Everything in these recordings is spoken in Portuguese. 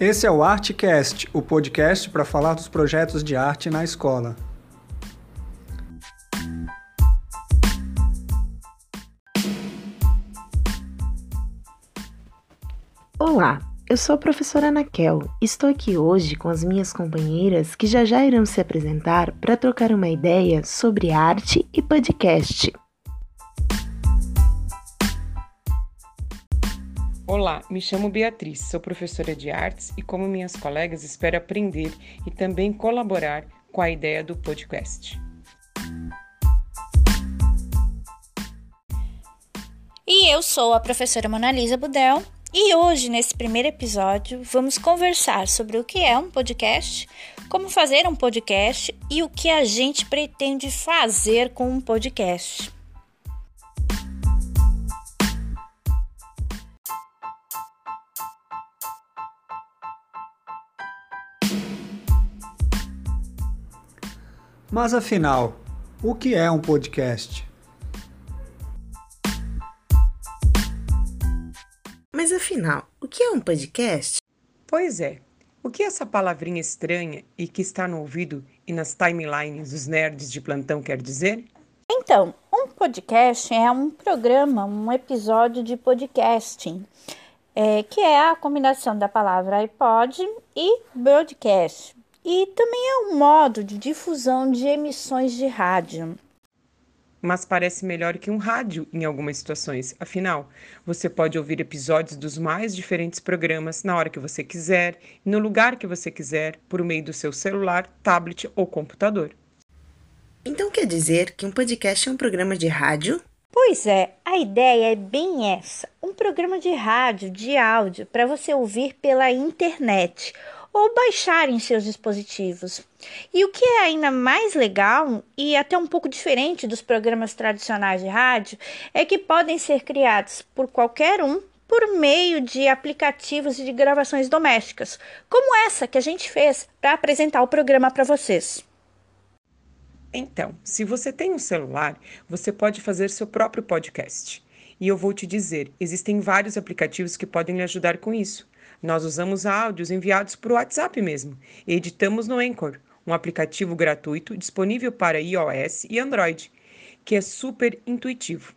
Esse é o ArteCast, o podcast para falar dos projetos de arte na escola. Olá, eu sou a professora Anakel. Estou aqui hoje com as minhas companheiras que já já irão se apresentar para trocar uma ideia sobre arte e podcast. Olá, me chamo Beatriz, sou professora de artes e, como minhas colegas, espero aprender e também colaborar com a ideia do podcast. E eu sou a professora Monalisa Budel e hoje, nesse primeiro episódio, vamos conversar sobre o que é um podcast, como fazer um podcast e o que a gente pretende fazer com um podcast. Mas afinal, o que é um podcast? Mas afinal, o que é um podcast? Pois é, o que essa palavrinha estranha e que está no ouvido e nas timelines dos nerds de plantão quer dizer? Então, um podcast é um programa, um episódio de podcasting, é, que é a combinação da palavra iPod e broadcast, e também é um modo de difusão de emissões de rádio. Mas parece melhor que um rádio em algumas situações. Afinal, você pode ouvir episódios dos mais diferentes programas na hora que você quiser e no lugar que você quiser, por meio do seu celular, tablet ou computador. Então quer dizer que um podcast é um programa de rádio? Pois é, a ideia é bem essa: um programa de rádio, de áudio, para você ouvir pela internet ou baixar em seus dispositivos. E o que é ainda mais legal e até um pouco diferente dos programas tradicionais de rádio é que podem ser criados por qualquer um por meio de aplicativos de gravações domésticas, como essa que a gente fez para apresentar o programa para vocês. Então, se você tem um celular, você pode fazer seu próprio podcast. E eu vou te dizer, existem vários aplicativos que podem lhe ajudar com isso. Nós usamos áudios enviados por WhatsApp mesmo editamos no Anchor, um aplicativo gratuito disponível para iOS e Android, que é super intuitivo.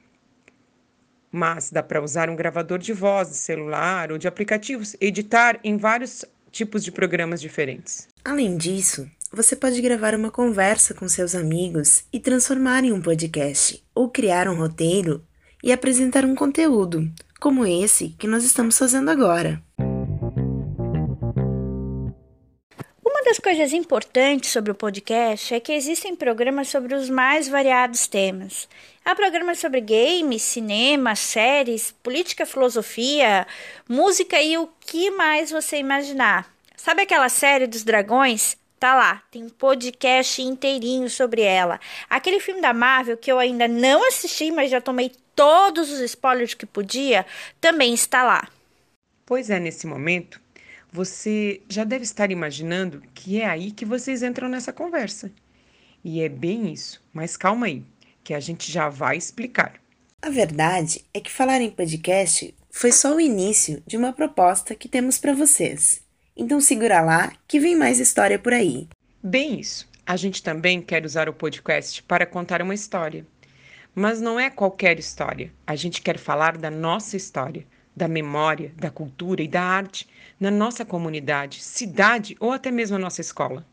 Mas dá para usar um gravador de voz de celular ou de aplicativos, editar em vários tipos de programas diferentes. Além disso, você pode gravar uma conversa com seus amigos e transformar em um podcast, ou criar um roteiro e apresentar um conteúdo, como esse que nós estamos fazendo agora. das coisas importantes sobre o podcast é que existem programas sobre os mais variados temas. Há programas sobre games, cinema, séries, política, filosofia, música e o que mais você imaginar. Sabe aquela série dos dragões? Tá lá, tem um podcast inteirinho sobre ela. Aquele filme da Marvel que eu ainda não assisti, mas já tomei todos os spoilers que podia, também está lá. Pois é, nesse momento, você já deve estar imaginando que é aí que vocês entram nessa conversa. E é bem isso, mas calma aí, que a gente já vai explicar. A verdade é que falar em podcast foi só o início de uma proposta que temos para vocês. Então segura lá que vem mais história por aí. Bem isso. A gente também quer usar o podcast para contar uma história. Mas não é qualquer história. A gente quer falar da nossa história, da memória, da cultura e da arte na nossa comunidade, cidade ou até mesmo na nossa escola.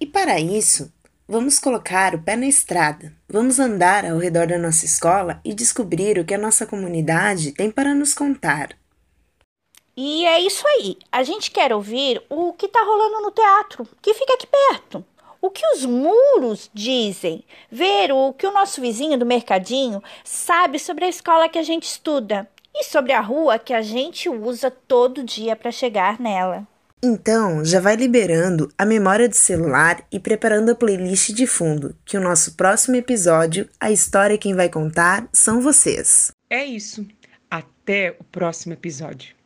E para isso, vamos colocar o pé na estrada, vamos andar ao redor da nossa escola e descobrir o que a nossa comunidade tem para nos contar. E é isso aí. A gente quer ouvir o que está rolando no teatro, que fica aqui perto o que os muros dizem, ver o que o nosso vizinho do mercadinho sabe sobre a escola que a gente estuda e sobre a rua que a gente usa todo dia para chegar nela. Então, já vai liberando a memória do celular e preparando a playlist de fundo, que o nosso próximo episódio, a história quem vai contar são vocês. É isso. Até o próximo episódio.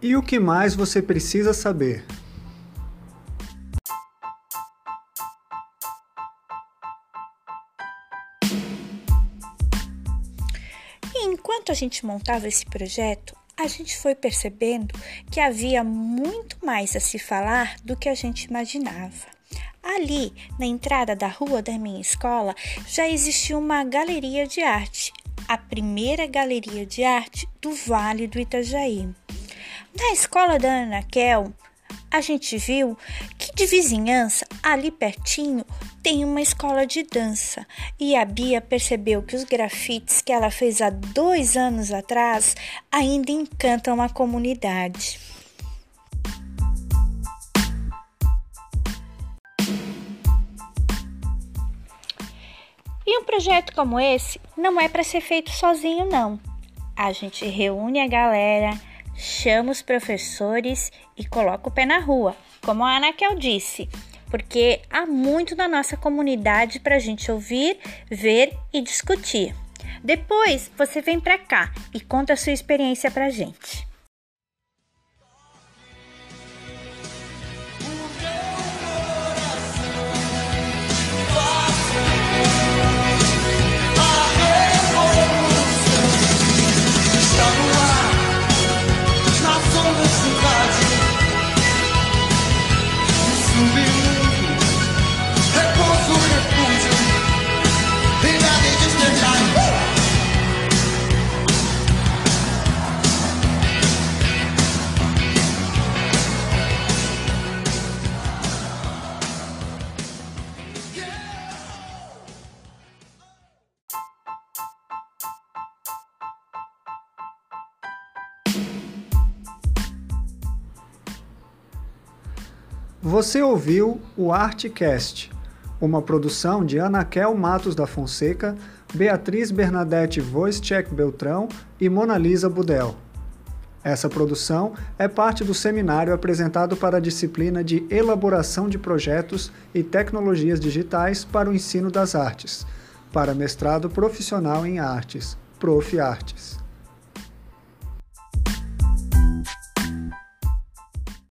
E o que mais você precisa saber? enquanto a gente montava esse projeto, a gente foi percebendo que havia muito mais a se falar do que a gente imaginava. Ali, na entrada da rua da minha escola, já existia uma galeria de arte, a primeira galeria de arte do Vale do Itajaí. Na escola da Ana Kel, a gente viu que de vizinhança, ali pertinho, tem uma escola de dança e a Bia percebeu que os grafites que ela fez há dois anos atrás ainda encantam a comunidade. E um projeto como esse não é para ser feito sozinho, não. A gente reúne a galera, chama os professores e coloca o pé na rua, como a Anakel disse, porque há muito na nossa comunidade para a gente ouvir, ver e discutir. Depois você vem para cá e conta a sua experiência para a gente. Você ouviu o Artcast, uma produção de Anakel Matos da Fonseca, Beatriz Bernadette Voischeck Beltrão e Mona Lisa Budel. Essa produção é parte do seminário apresentado para a disciplina de Elaboração de Projetos e Tecnologias Digitais para o Ensino das Artes, para mestrado profissional em Artes, Prof. Artes.